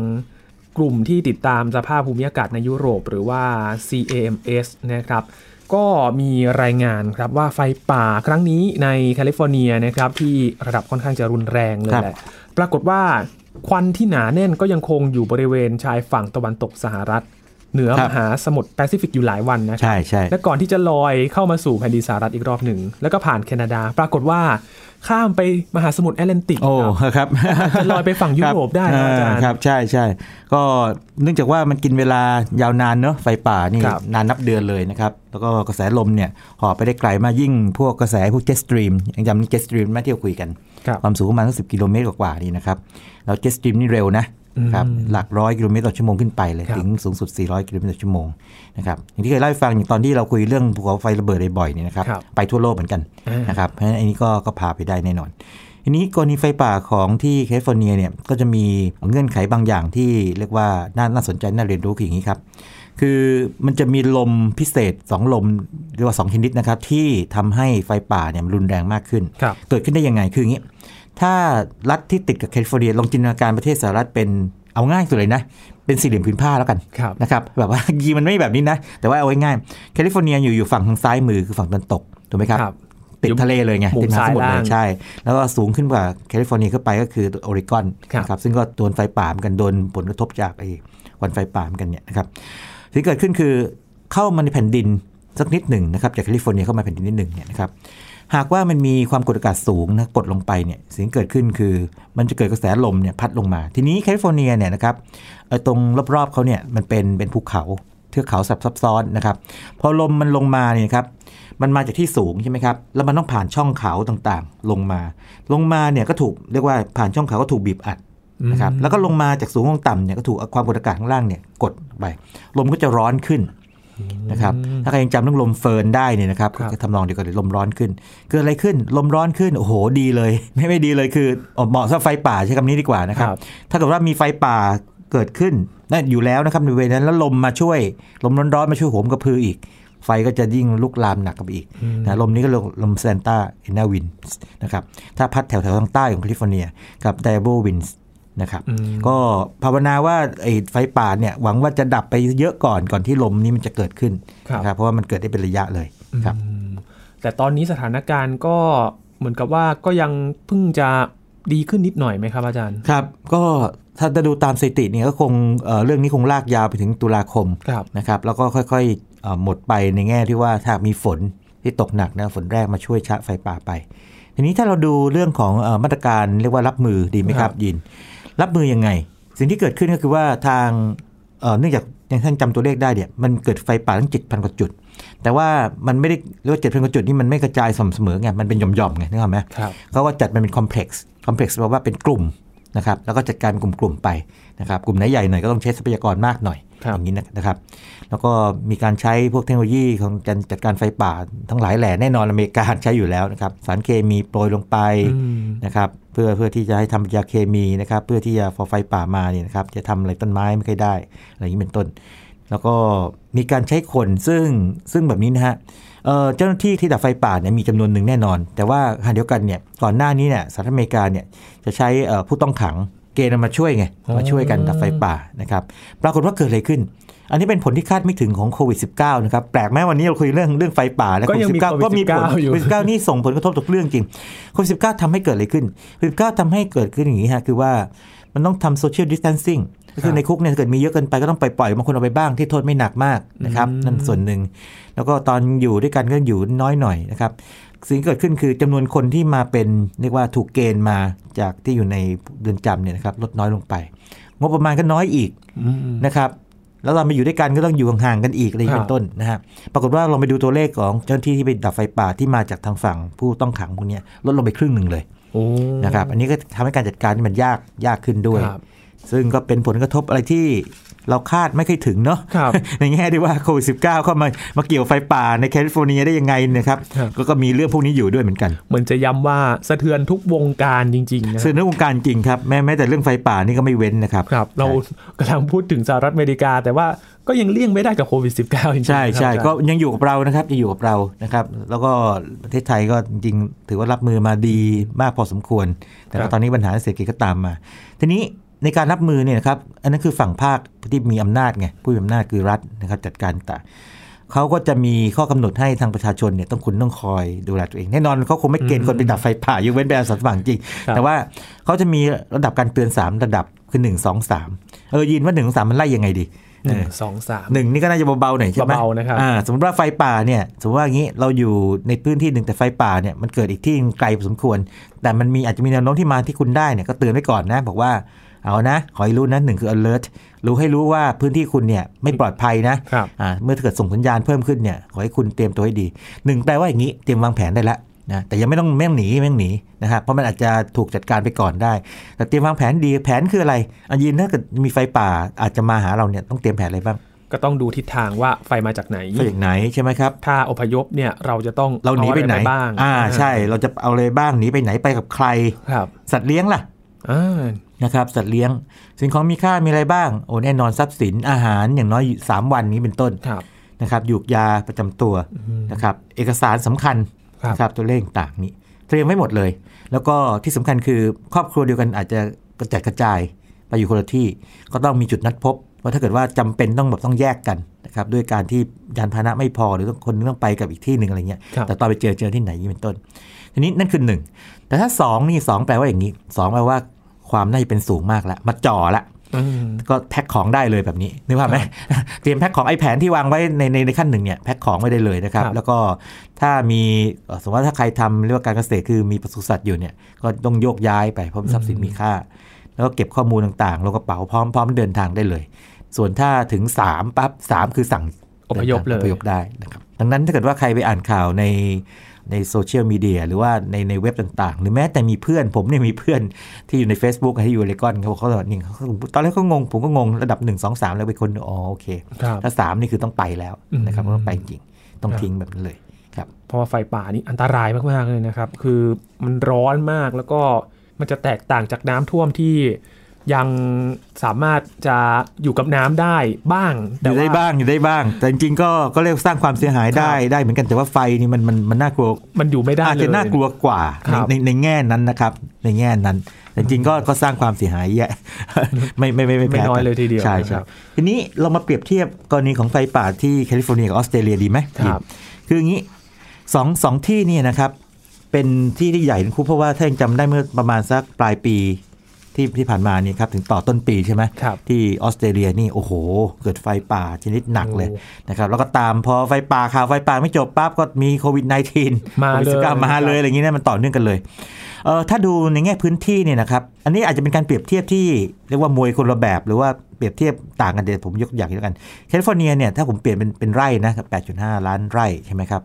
กลุ่มที่ติดตามสภาพภูมิอากาศในยุโรป หรือว่า CAMS นะครับก็มีรายงานครับว่าไฟป่าครั้งนี้ในแคลิฟอร์เนียนะครับที่ระดับค่อนข้างจะรุนแรงเลยแหละ ปรากฏว่าควันที่หนาแน่นก็ยังคงอยู่บริเวณชายฝั่งตะวันตกสหรัฐ เหนือครัมบหาสมุทรแปซิฟิกอยู่หลายวันนะครับใช่ใช่และก่อนที่จะลอยเข้ามาสู่แผ่นดินสหรัฐอีกรอบหนึ่ง แล้วก็ผ่านแคนาดา ปรากฏว่าข้ามไปมหาสมุทรแอตแลนติกโอ้ครับครับจะลอยไปฝั่งยุโรปได้นะอาจารย์ครับ ใช่ใช่ก็เนื่องจากว่ามันกินเวลายาวนานเนอะไฟป่านี่ครับนานนับเดือนเลยนะครับ แล้วก็กระแสลมเนี่ยหอบไปได้ไกลมากยิ่งพวกกระแสพวก jet stream ยังจำ jet stream มาที่เราคุยกันครับความสูงประมาณสักสิบกิโลเมตรกว่าๆนี่นะครับแล้ว jet stream นี่เร็วนะ ครับอืมหลักร้อยกิโลเมตรต่อชั่วโมงขึ้นไปเลยครับถึงสูงสุด 400 กิโลเมตรต่อชั่วโมงนะครับอย่างที่เคยเล่าให้ฟังอย่างตอนที่เราคุยเรื่องภูเขาไฟระเบิดบ่อยๆเนี่ยนะครับครับไปทั่วโลกเหมือนกันอ่านะครับเพราะฉะนั้นอันนี้ก็ก็พาไปได้แน่นอนทีนี้กรณีไฟป่าของที่แคลิฟอร์เนียเนี่ยก็จะมีเงื่อนไขบางอย่างที่เรียกว่าน่าน่าสนใจน่าเรียนรู้คืออย่างนี้ครับคือมันจะมีลมพิเศษ 2 ลมเรียกว่า 2 ชนิดนะครับที่ทำให้ไฟป่าเนี่ยมันรุนแรงมากขึ้นครับเกิดขึ้นได้ยังไงคืออย่างนี้ ถ้ารัฐที่ติดกับแคลิฟอร์เนียลองจินตนาการประเทศสหรัฐเป็นเอาง่ายสุดเลยนะ เป็นสี่เหลี่ยมผืนผ้าแล้วกันครับนะครับแบบว่าจริงๆมันไม่แบบนี้นะ แต่ว่าเอาไว้ง่ายแคลิฟอร์เนียอยู่อยู่ฝั่งทางซ้ายมือคือฝั่งตะวันตกถูกไหมครับครับติดทะเลเลยไงมุมติดมหาสมุทรซ้ายเลล่างยใช่ แล้วก็สูงขึ้นกว่าแคลิฟอร์เนียขึ้นไปก็คือโอเรกอนครับนะครับซึ่งก็โดนไฟป่าเหมือนกันโดนผลกระทบจากไอ้ควันไฟป่าเหมือนกันเนี่ยนะครับสิ่งที่เกิดขึ้นคือเข้ามาในแผ่นดินสักนิดหนึ่งนะครับจากแคลิฟอร์เนียเข้ามาแผ่นดินนิดหนึ่งเนี่ยนะครับ หากว่ามันมีความกดอากาศสูงนะกดลงไปเนี่ยสิ่งที่เกิดขึ้นคือ มันจะเกิดกระแสลมเนี่ยพัดลงมา ทีนี้แคลิฟอร์เนียเนี่ยนะครับเอ่อตรงรอบๆเขาเนี่ยมันเป็นเป็นภูเขาเทือกเขาซับซ้อนนะครับ พอลมมันลงมาเนี่ยนะครับมันมาจากที่สูงใช่ไหมครับ แล้วมันต้องผ่านช่องเขาต่างๆ ลงมา ลงมาเนี่ยก็ถูกเรียกว่าผ่านช่องเขาก็ถูกบีบอัดนะครับ แล้วก็ลงมาจากสูงลงต่ำเนี่ยก็ถูกความกดอากาศข้างล่างเนี่ยกดไป ลมก็จะร้อนขึ้น นะครับถ้าใครยังจำเรื่องลมเฟิร์นได้เนี่ยนะครับครับก็ทำนองเดียวกันเลยลมร้อนขึ้น เกิดอะไรขึ้นลมร้อนขึ้นโอ้โหดีเลย ไม่ไม่ดีเลยคือเหมาะสำหรับไฟป่าใช้คำนี้ดีกว่านะครับครับถ้าเกิดว่ามีไฟป่าเกิดขึ้นนั่นอยู่แล้วนะครับในบริเวณนั้นแล้วลมมาช่วย ลมร้อนๆมาช่วยโหมกระพืออีก ไฟก็จะยิ่งลุกลามหนักกันไปอีกนะลมนี้ก็ลมลม Santa Ana wind นะครับถ้าพัดแถวๆทางใต้ของแคลิฟอร์เนียกับ Diablo winds นะครับอืมก็ภาวนาว่าไอ้ไฟป่าเนี่ยหวังว่าจะดับไปเยอะก่อนก่อนที่ลมนี้มันจะเกิดขึ้นครับนะครับเพราะว่ามันเกิดได้เป็นระยะเลยครับอืมแต่ตอนนี้สถานการณ์ก็เหมือนกับว่าก็ยังเพิ่งจะดีขึ้นนิดหน่อยไหมครับอาจารย์ ครับ ก็ถ้าจะดูตามสถิติเนี่ยก็คงเอ่อเรื่องนี้คงลากยาวไปถึงตุลาคมครับนะครับ แล้วก็ค่อยๆเอ่อหมดไปในแง่ที่ว่าถ้ามีฝนที่ตกหนักนะฝนแรกมาช่วยชะไฟป่าไป ทีนี้ถ้าเราดูเรื่องของเออมาตรการเรียกว่ารับมือดีไหมคครัรับบยิน รับมือยังไง สิ่งที่เกิดขึ้นก็คือว่าทางเอ่อเนื่องจากอย่างท่านจำตัวเลขได้เนี่ยมันเกิดไฟป่าทั้ง7,000กว่าจุด แต่ว่ามันไม่ได้เรียกว่า7,000กว่าจุดนี่มันไม่กระจายสม่ำเสมอไงมันเป็นหย่อมๆไงนึกออกไหมครับเขาก็จัดมันเป็นคอมเพล็กซ์คอมเพล็กซ์แปลว่าเป็นกลุ่มนะครับแล้วก็จัดการเป็นกลุ่มๆไปนะครับกลุ่มไหนใหญ่หน่อยก็ต้องใช้ทรัพยากรมากหน่อยครับ อย่างนี้นะครับ แล้วก็มีการใช้พวกเทคโนโลยีของการจัดการไฟป่า ทั้งหลายแหล่แน่นอนอเมริกาใช้อยู่แล้วนะครับ สารเคมีโปรยลงไปอืมนะครับเพื่อเพื่อที่จะให้ทำยาเคมีนะครับเพื่อที่จะพอไฟป่ามาเนี่ยนะครับจะทำอะไรต้นไม้ไม่ค่อยได้อะไรอย่างนี้เป็นต้น แล้วก็มีการใช้คนซึ่งซึ่งแบบนี้นะฮะเอ่อเจ้าหน้าที่ที่ดับไฟป่าเนี่ยมีจำนวนหนึ่งแน่นอน แต่ว่าขณะเดียวกันเนี่ยก่อนหน้านี้เนี่ยสหรัฐอเมริกาเนี่ยจะใช้เอ่อผู้ต้องขัง เกณฑ์มาช่วยไงมาช่วยกันดับไฟป่านะครับปรากฏว่าเกิดอะไรขึ้น อันนี้เป็นผลที่คาดไม่ถึงของโควิด -19 นะครับแปลกไหมวันนี้เราคุยเรื่องเรื่องไฟป่าแล้วก็ยังมี19 ก็มีผล COVID-19 อยู่โควิด 19 นี่ส่งผลกระทบต่อเรื่องจริงโควิด 19 ทำให้เกิดอะไรขึ้นโควิด 19 ทำให้เกิดขึ้นอย่างนี้ฮะคือว่ามันต้องทำโซเชียลดิส a ทนซิ่งก็คือในคุกเนี่ยถ้าเกิดมีเยอะเกินไปก็ต้องปล่อยๆบางคนเอาไปบ้างที่โทษไม่หนักมากนะครับอืมนั่นส่วนหนึ่งแล้วก็ตอนอยู่ด้วยกันก็อยู่น้อยหน่อยนะครับ สิ่งที่เกิดขึ้นคือจำนวนคนที่มาเป็นเรียกว่าถูกเกณฑ์มาจากที่อยู่ในเรือนจำเนี่ยนะครับลดน้อยลงไป งบประมาณก็น้อยอีกอืมนะครับแล้วเรามาอยู่ด้วยกันก็ต้องอยู่ห่างๆกันอีกอะไรอย่างนี้เป็นต้นนะฮะปรากฏว่าเราไปดูตัวเลขของเจ้าหน้าที่ที่ไปดับไฟป่าที่มาจากทางฝั่งผู้ต้องขังพวกเนี้ยลดลงไปครึ่งหนึ่งเลยโอ้นะครับ อันนี้ก็ทำให้การจัดการนี่มันยากยากขึ้นด้วยครับซึ่งก็เป็นผลกระทบอะไรที่ เราคาดไม่เคยถึงเนาะครับในแง่ที่ว่าโควิดสิเข้ามามาเกี่ยวไฟป่าในแคลิฟอร์เนียได้ยังไงนะครับครับก็ก็มีเรื่องพวกนี้อยู่ด้วยเหมือนกันเหมือนจะย้ำว่าสะเทือนทุกวงการจริงๆนะซึ่งในวงการจริงครับแม้แม้แต่เรื่องไฟป่านี่ก็ไม่เว้นนะครับครับ เรากำลังพูดถึงสหรัฐอเมริกา แต่ว่าก็ยังเลี่ยงไม่ได้กับโควิด -19 จริงๆใช่ใช่ครับก็ยังอยู่กับเรานะครับยังอยู่กับเรานะครับ แล้วก็ประเทศไทยก็จริงๆถือว่ารับมือมาดีมากพอสมควร แต่ครัว่าบตอนนี้ปัญหาเศรษฐกิจก็ตามมา ทีนี้ ในการรับมือเนี่ยนะครับอันนั้นคือฝั่งภาคที่มีอำนาจไงผู้มีอำนาจคือรัฐนะครับจัดการต่างเขาก็จะมีข้อกำหนดให้ทางประชาชนเนี่ยต้องคุณต้องคอยดูแลตัวเอง แน่นอนเขาคงไม่เกณฑ์คนไปดับไฟป่ายกเว้นไปอาสาสมัครจริงครับแต่ว่าเขาจะมีระดับการเตือน 3 ระดับคือ1 2 3 เออยินว่า1 2 3มันไล่ยังไงดีหนึ่งเออสองสามหนึ่งนี่ก็น่าจะเบาๆหน่อยใช่ไหมเบาๆนะครับอ่าสมมติว่าไฟป่าเนี่ยสมมติว่าอย่างนี้เราอยู่ในพื้นที่หนึ่งแต่ไฟป่าเนี่ยมันเกิดอีกที่หนึ่งไกลพอสมควร แต่มันมีอาจจะมีแนวโน้มที่มาที่คุณได้เนี่ยก็เตือนไว้ก่อนนะบอกว่า เอานะ ขอให้รู้นะหนึ่งคือ alert รู้ให้รู้ว่าพื้นที่คุณเนี่ยไม่ปลอดภัยนะครับอ่าเมื่อเกิดส่งสัญญาณเพิ่มขึ้นเนี่ยขอให้คุณเตรียมตัวให้ดีหนึ่งแปลว่าอย่างนี้เตรียมวางแผนได้แล้วนะแต่ยังไม่ต้องไม่ต้องหนีไม่ต้องหนีนะครับเพราะมันอาจจะถูกจัดการไปก่อนได้ แต่เตรียมวางแผนดีแผนคืออะไรอันยินถ้าเกิดมีไฟป่าอาจจะมาหาเราเนี่ยต้องเตรียมแผนอะไรบ้างก็ต้องดูทิศทางว่าไฟมาจากไหนไฟจากไหนใช่ไหมครับ ถ้าอพยพเนี่ยเราจะต้องเราหนีไปไหนออะบ้าง อ่าใช่ เราจะเอาอะไรบ้างหนีไปไหนไปกับใครครับสัตว์เลี้ยงล่ะอ่า นะครับสัตว์เลี้ยง สิ่งของมีค่ามีอะไรบ้างโอ้แน่นอนทรัพย์สินอาหารอย่างน้อย 3 วันนี้เป็นต้นครับนะครับหยูกยาประจำตัวนะครับเอกสารสำคัญครับนะครับตัวเลขต่างๆนี้ เตรียมไว้หมดเลย แล้วก็ที่สำคัญคือครอบครัวเดียวกันอาจจะกระจัดกระจายไปอยู่คนละที่ก็ต้องมีจุดนัดพบว่าถ้าเกิดว่าจำเป็นต้องแบบต้องแยกกันนะครับด้วยการที่ยานพาหนะไม่พอหรือต้องคนนึงต้องไปกับอีกที่หนึ่งอะไรเงี้ยครับแต่ตอนไปเจอเจอที่ไหนนี่เป็นต้น ทีนี้นั่นคือหนึ่งแต่ถ้าสองนี่สองแปลว่าอย่างนี้สองแปลว่า ความน่าจะเป็นสูงมากละมาจ่อละอืมก็แพ็คของได้เลยแบบนี้นึกภาพไหมเตรียมแพ็คของไอ้แผนที่วางไว้ในในในขั้นหนึ่งเนี่ยแพ็คของไว้ได้เลยนะครับครับแล้วก็ถ้ามีเอ่อสมมติว่าถ้าใครทำเรียกว่าการเกษตรคือมีปศุสัตว์อยู่เนี่ยก็ต้องโยกย้ายไปเพราะเป็นทรัพย์สินมีค่า แล้วก็เก็บข้อมูลต่างๆลงกระเป๋าพร้อมพร้อมเดินทางได้เลย ส่วนถ้าถึง3ปั๊บสามคือสั่งอพยพเลยอพยพได้นะครับดังนั้นถ้าเกิดว่าใครไปอ่านข่าวใน ในโซเชียลมีเดียหรือว่าในในเว็บต่างๆ หรือแม้แต่มีเพื่อนผมเนี่ยมีเพื่อนที่อยู่ใน Facebook ที่อยู่เลกอนเขาบอกเขาบอกนี่เขาตอนแรกเขางง ผมก็งงระดับ 1 2 3 แล้วไปคนอ๋อโอเคครับถ้า 3 นี่คือต้องไปแล้วนะครับอืมต้องไปจริงต้องครับทิ้งแบบนั้นเลยครับเพราะว่าไฟป่านี่อันตรายมากๆเลยนะครับ คือมันร้อนมากแล้วก็มันจะแตกต่างจากน้ำท่วมที่ ยังสามารถจะอยู่กับน้ำได้บ้างอแต่ยู่ได้ว่าบ้างอยู่ได้บ้าง แต่จริงๆก็ก็เรียกสร้างความเสียหายได้ได้เหมือนกันแต่ว่าไฟนี่มันมันมันน่ากลัวมันอยู่ไม่ได้อาจเลยจะน่ากลัวกว่าคในรับในในแง่นั้นนะครับ ในแง่นั้น แต่จริงๆก็ก็สร้างความเสียหายแย่ไม่ไม่ไม่ไม่ไม่แพ้น้อยกันเลยทีเดียวใช่นะครับใช่ทีนี้เรามาเปรียบเทียบกรณีของไฟป่าที่แคลิฟอร์เนียกับออสเตรเลียดีไหมครับคืออย่างนี้สองสองที่นี่นะครับเป็นที่ที่ใหญ่ทั้งคู่เพราะว่าถ้ายังจำได้เมื่อประมาณสักปลายปี ที่ที่ผ่านมานี่ครับถึงต่อต้นปีใช่ไหมครับที่ออสเตรเลียนี่โอ้โห เกิดไฟป่าชนิดหนักเลยโอ้นะครับแล้วก็ตามพอไฟป่าข่าวไฟป่าไม่จบปั๊บก็มีโควิด -19 มาโควิดเลย19มาเลยอะไรอย่างนี้นะมันต่อเนื่องกันเลยเออถ้าดูในแง่พื้นที่เนี่ยนะครับอันนี้อาจจะเป็นการเปรียบเทียบที่เรียกว่ามวยคนละแบบหรือว่าเปรียบเทียบต่างกันเดี๋ยวผมยกอย่างนี้แล้วกันแคลิฟอร์เนียเนี่ยถ้าผมเปลี่ยนเป็นเป็นไร่นะครับ8.5ล้านไร่ใช่ไหมครับ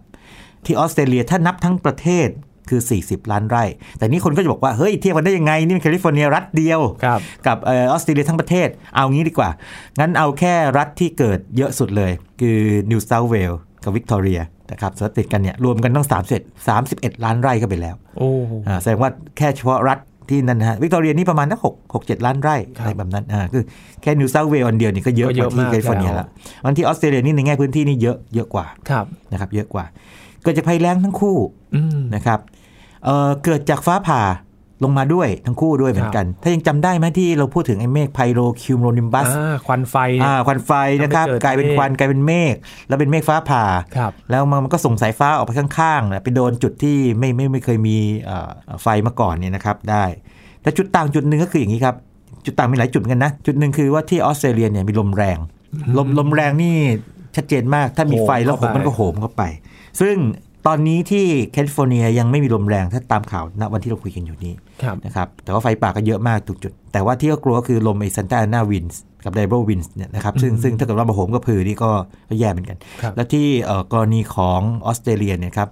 ที่ออสเตรเลียถ้านับทั้งประเทศ คือ 40 ล้านไร่ แต่นี่คนก็จะบอกว่า เฮ้ย เทียบกันได้ยังไง นี่มันแคลิฟอร์เนียรัฐเดียวครับกับเออออสเตรเลียทั้งประเทศ เอางี้ดีกว่า งั้นเอาแค่รัฐที่เกิดเยอะสุดเลย คือนิวเซาท์เวลกับวิกตอเรียนะครับสติดกันเนี่ยรวมกันต้อง31 31 ล้านไร่ก็ไปแล้วโอ้อ่าแสดงว่าแค่เฉพาะรัฐที่นั่นนะฮะวิกตอเรียนี่ประมาณนักหกหกเจ็ดล้านไร่ครับอะไรแบบนั้นอ่าคือแค่นิวเซาท์เวลอันเดียวนี่ก็เยอะก็กเยว่าอะที่มากแคลิฟอร์เนียแล้วละวันที่ออสเตรเลียนี่ในแง่พื้นที่นี่เยอะเยอะกว่าครับนะครับเยอะกว่า เกิดจากภัยแล้งทั้งคู่อืมนะครับเอ่อเกิดจากฟ้าผ่าลงมาด้วยทั้งคู่ด้วยเหมือนกัน ถ้ายังจำได้ไหมที่เราพูดถึงไอ้เมฆ pyrocumulonimbus อ่าควันไฟเนี่ยอ่าควันไฟนะครับทำให้เกิดกลายเป็นเมฆควันกลายเป็นเมฆแล้วเป็นเมฆฟ้าผ่าครับแล้วมันมันก็ส่งสายฟ้าออกไปข้างๆนะไปโดนจุดที่ไม่ไม่ไม่เคยมีเอ่อไฟมาก่อนเนี่ยนะครับได้ แต่จุดต่างจุดหนึ่งก็คืออย่างนี้ครับจุดต่างมีหลายจุดเหมือนกันนะ จุดหนึ่งคือว่าที่ออสเตรเลียเนี่ยมีลมแรง ลมลมแรงนี่ชัดเจนมากถ้ามีไฟแล้วโหมเข้าไปมันก็โหมเข้าไป ซึ่งตอนนี้ที่แคลิฟอร์เนียยังไม่มีลมแรงถ้าตามข่าวณวันที่เราคุยกันอยู่นี้ครับนะครับแต่ว่าไฟป่าก็เยอะมากทุกจุดแต่ว่าที่ก็กลัวก็คือลมไอ Santa Ana winds กับ Diablo winds เนี่ยนะครับซึ่งซึ่งถ้าเกิดว่ามาโหมกระพือนี่ก็ก็แย่เหมือนกันครับและที่เอ่อกรณีของออสเตรเลียเนี่ยครับ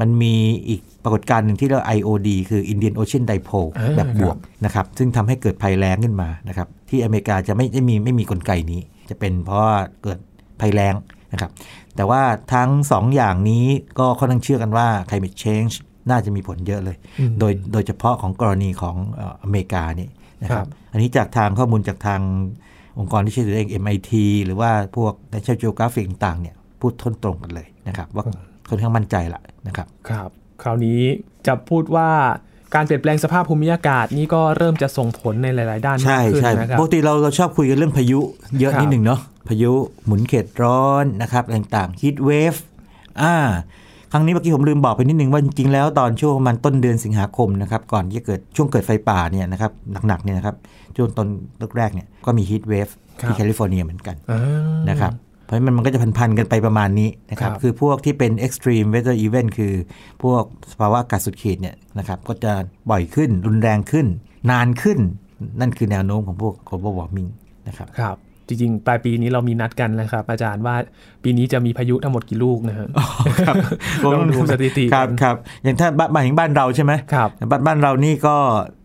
มันมีอีกปรากฏการณ์หนึ่งที่เรียกว่า IOD คือ Indian Ocean Dipole อ่าแบบบวกนะครับซึ่งทำให้เกิดภัยแล้งขึ้นมานะครับที่อเมริกาจะไม่ไม่มีไม่มีกลไกนี้ จะเป็นเพราะว่าเกิดภัยแล้งนะครับ แต่ว่าทั้งสองอย่างนี้ก็ค่อนข้างเชื่อกันว่า climate change น่าจะมีผลเยอะเลยอืมโดยโดยเฉพาะของกรณีของเอ่ออเมริกานี่นะคครัรับบอันนี้จากทางข้อมูลจากทางองค์กรที่ชื่อตัวเอง MIT หรือว่าพวก National Geographic ต่างๆเนี่ยพูดทนตรงกันเลยนะครับ ว่าค่อนข้างมั่นใจละนะครับ ครับ คราวนี้จะพูดว่า การเปลี่ยนแปลงสภาพภูมิอากาศนี่ก็เริ่มจะส่งผลในหลาย ๆ ด้านใช่มากขึ้นใช่นะครับปกติเราเราชอบคุยกันเรื่องพายุเยอะครับนิดหนึ่งเนาะพายุหมุนเขตร้อนนะครับอะไรต่างๆ heat wave อ่าครั้งนี้เมื่อกี้ผมลืมบอกไปนิดนึงว่าจริง ๆ แล้วตอนช่วงประมาณต้นเดือนสิงหาคมนะครับก่อนที่จะเกิดช่วงเกิดไฟป่าเนี่ยนะครับหนักๆเนี่ยนะครับช่วงต้นแรกๆเนี่ยก็มี heat wave ครับที่แคลิฟอร์เนียเหมือนกันอ่านะครับ เพราะฉะนั้นมันก็จะพันๆกันไปประมาณนี้นะครับครับ คือพวกที่เป็น extreme weather event คือพวกสภาวะอากาศสุดขีดเนี่ยนะครับ ก็จะบ่อยขึ้นรุนแรงขึ้น นานขึ้น นั่นคือแนวโน้มของพวก global warming นะครับครับจริงๆ ปลายปีนี้เรามีนัดกันนะครับ อาจารย์ว่าปีนี้จะมีพายุทั้งหมดกี่ลูกนะฮะลองดูสถิติครับกันครับอย่างถ้าบ้านหมายถึงบ้านเราใช่ไหมครับบ้านบ้านเรานี่ก็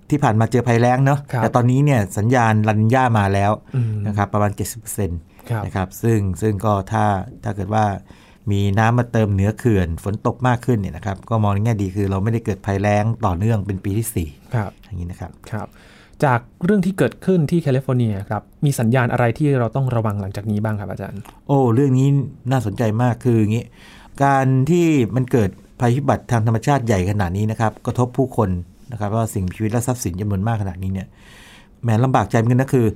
ที่ผ่านมาเจอภัยแล้งเนาะครับแต่ตอนนี้เนี่ยสัญญาณลันย่ามาแล้วอืมนะครับประมาณ 70%ครับ นะครับ ซึ่งซึ่งก็ถ้าถ้าเกิดว่ามีน้ำมาเติมเหนือเขื่อนฝนตกมากขึ้นเนี่ยนะครับ ก็มองในแง่ดีคือเราไม่ได้เกิดภัยแล้งต่อเนื่องเป็นปีที่ครับ4อย่างนี้นะครับครับ จากเรื่องที่เกิดขึ้นที่แคลิฟอร์เนียครับมีสัญญาณอะไรที่เราต้องระวังหลังจากนี้บ้างครับอาจารย์ โอ้เรื่องนี้น่าสนใจมากคืออย่างนี้ การที่มันเกิดภัยพิบัติทางธรรมชาติใหญ่ขนาดนี้นะครับกระทบผู้คนนะครับว่าสิ่งมีชีวิตและทรัพย์สินจำนวนมากขนาดนี้เนี่ยแหมลำบากใจเหมือนกันนะคือ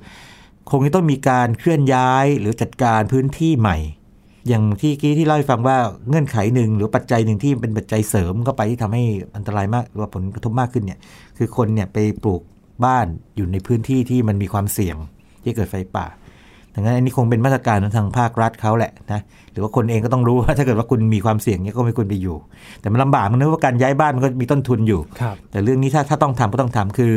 คงจะต้องมีการเคลื่อนย้ายหรือจัดการพื้นที่ใหม่ อย่างที่กี้ที่เล่าให้ฟังว่าเงื่อนไขหนึ่งหรือปัจจัยหนึ่งที่เป็นปัจจัยเสริมเข้าไปที่ทำให้อันตรายมากหรือว่าผลกระทบมากขึ้นเนี่ยคือคนเนี่ยไปปลูกบ้านอยู่ในพื้นที่ที่มันมีความเสี่ยงที่เกิดไฟป่า ดังนั้นอันนี้คงเป็นมาตรการของทางภาครัฐเขาแหละนะหรือว่าคนเองก็ต้องรู้ว่าถ้าเกิดว่าคุณมีความเสี่ยงเนี่ยก็ไม่ควรไปอยู่ แต่มันลำบากมันเนื่องว่าการย้ายบ้านมันก็มีต้นทุนอยู่ครับแต่เรื่องนี้ถ้าถ้าต้องทำก็ต้องทำคือ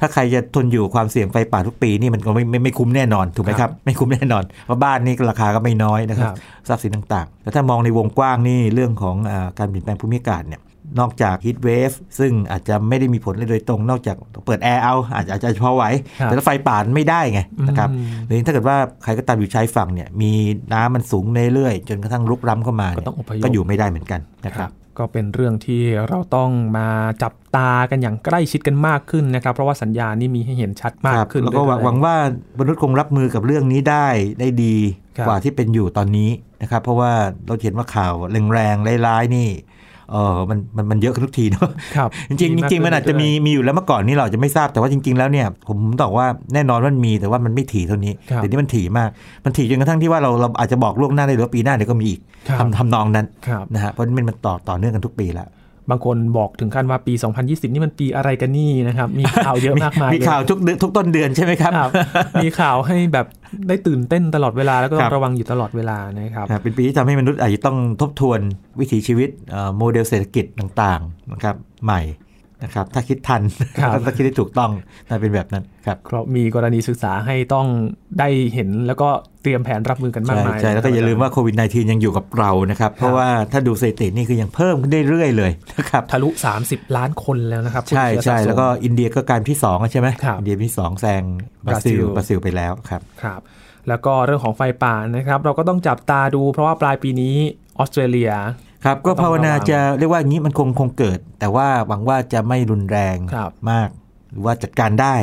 ถ้าใครจะทนอยู่ความเสี่ยงไฟป่าทุกปีนี่มันก็ไม่ไม่ไม่คุ้มแน่นอนถูกไหมครับไม่คุ้มแน่นอนเพราะบ้านนี่ราคาก็ไม่น้อยนะครับครับทรัพย์สินต่างๆแล้วถ้ามองในวงกว้างนี่เรื่องของอาการเปลี่ยนแปลงภูมิอากาศเนี่ย นอกจาก heat wave ซึ่งอาจจะไม่ได้มีผลเลยโดยตรง นอกจากเปิดแอร์เอาอาจจะอาจจะพอไหวครับแต่ถ้าไฟป่ามันไม่ได้ไงนะครับอืมหรือถ้าเกิดว่าใครก็ตามอยู่ชายฝั่งเนี่ยมีน้ำมันสูงเรื่อยๆจนกระทั่งลุกล้ำเข้ามาเนี่ยก็ต้องอพยพก็อยู่ไม่ได้เหมือนกันนะคครัรับบก็เป็นเรื่องที่เราต้องมาจับตากันอย่างใกล้ชิดกันมากขึ้นนะครับ เพราะว่าสัญญาณนี่มีให้เห็นชัดมากครับขึ้นแล้วก็หวังเรื่อยๆหวังว่ามนุษย์คงรับมือกับเรื่องนี้ได้ได้ดีครับกว่าที่เป็นอยู่ตอนนี้นะครับ เพราะว่าเราเห็นว่าข่าวแรงๆร้ายๆนี่ เออมันมันมันเยอะขึ้นทุกทีเนาะครับจริงๆจริงๆมันอาจจะมีมีอยู่แล้วเมื่อก่อนนี้เราอาจจะไม่ทราบแต่ว่าจริง ๆ แล้วเนี่ยผมบอกว่าแน่นอนว่ามันมีแต่ว่ามันไม่ถี่เท่านี้ครับเดี๋ยวนี้มันถี่มากมันถี่จนกระทั่งที่ว่าเราเราอาจจะบอกล่วงหน้าได้เลยว่าปีหน้าเดี๋ยวก็มีอีกครับทำทำนองนั้นครับนะฮะเพราะมันมันต่อต่อเนื่องกันทุกปีแล้ว บางคนบอกถึงขั้นว่าปี 2020 นี่มันปีอะไรกันนี่นะครับ มีข่าวเยอะมากมายมีข่าวเลยทุกเดือนทุกต้นเดือนใช่ไหมครับครับ มีข่าวให้แบบได้ตื่นเต้นตลอดเวลาแล้วก็ต้คอรับงระวังอยู่ตลอดเวลานะครับครับเป็นปีที่ทำให้มนุษย์อาจจะต้องทบทวนวิถีชีวิตเอ่อโมเดลเศรษฐกิจต่างๆนะครับใหม่ นะครับถ้าคิดทันครับถ้าคิดได้ถูกต้องน่าเป็นแบบนั้นครับเพราะมีกรณีศึกษาให้ต้องได้เห็นแล้วก็เตรียมแผนรับมือกันมากใช่มายใช่แล้วก็อย่าลืมว่าโควิด -19 ยังอยู่กับเรานะครับ เพราะว่าถ้าดูสถิตินี่คือยังเพิ่มขึ้นเรื่อยๆเลยนะครับทะลุ 30 ล้านคนแล้วนะครับ ใช่ผู้เอใช่สะสมแล้วก็อินเดียก็กลายเป็นที่2แล้วใช่ไหมครับอินเดียเป็นที่2แซงบราซิลบราซิลบราซิลไปแล้วครับครับ แล้วก็เรื่องของไฟป่านะครับ เราก็ต้องจับตาดูเพราะว่าปลายปีนี้ออสเตรเลีย ครับก็ก็ต้องภาวนาระวังจะเรียกว่าอย่างนี้มันคงคงเกิด แต่ว่าหวังว่าจะไม่รุนแรงครับมาก หรือว่าจัดการได้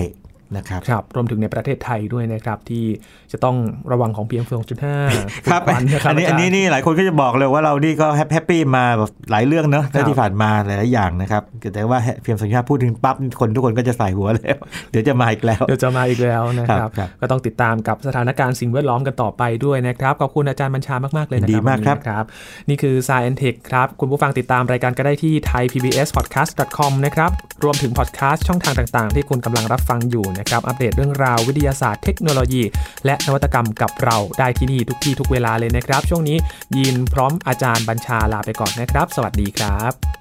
นะครับครับรวมถึงในประเทศไทยด้วยนะครับที่ จะต้องระวังของ PM 2.5ครับฝุ่นควันนะครัอับนนี้าจารย์อันนี้นี่หลายคนก็จะบอกเลยว่าเรานี่ก็แฮปปี้มาแบบหลายเรื่องเนอะครับที่ผ่านมาหลายๆอย่างนะครับแต่ว่าเพียงสัญญาพูดถึงปั๊บคนทุกคนก็จะใส่หัวแล้วเดี๋ยวจะมาอีกแล้วเดี๋ยวจะมาอีกแล้วนะครับครับ ก็ต้องติดตามกับสถานการณ์สิ่งแวดล้อมกันต่อไปด้วยนะครับขอบคุณอาจารย์บัญชามาก ๆ เลยนะคยิรับนดีมากครับวันนี้นะครับนี่คือ Science Tech ครับคุณผู้ฟังติดตามรายการก็ได้ที่ thaipbspodcast.com นะครับรวมถึงพอดแคสต์ช่องทางต่าง ๆ ที่คุณกำลังรับฟังอยู่นะครับอัปเดตเรื่องราววิทยาศาสตร์เทคโนโลยี และนวัตกรรมกับเราได้ที่นี่ทุกที่ทุกเวลาเลยนะครับ ช่วงนี้ยินพร้อมอาจารย์บัญชาลาไปก่อนนะครับ สวัสดีครับ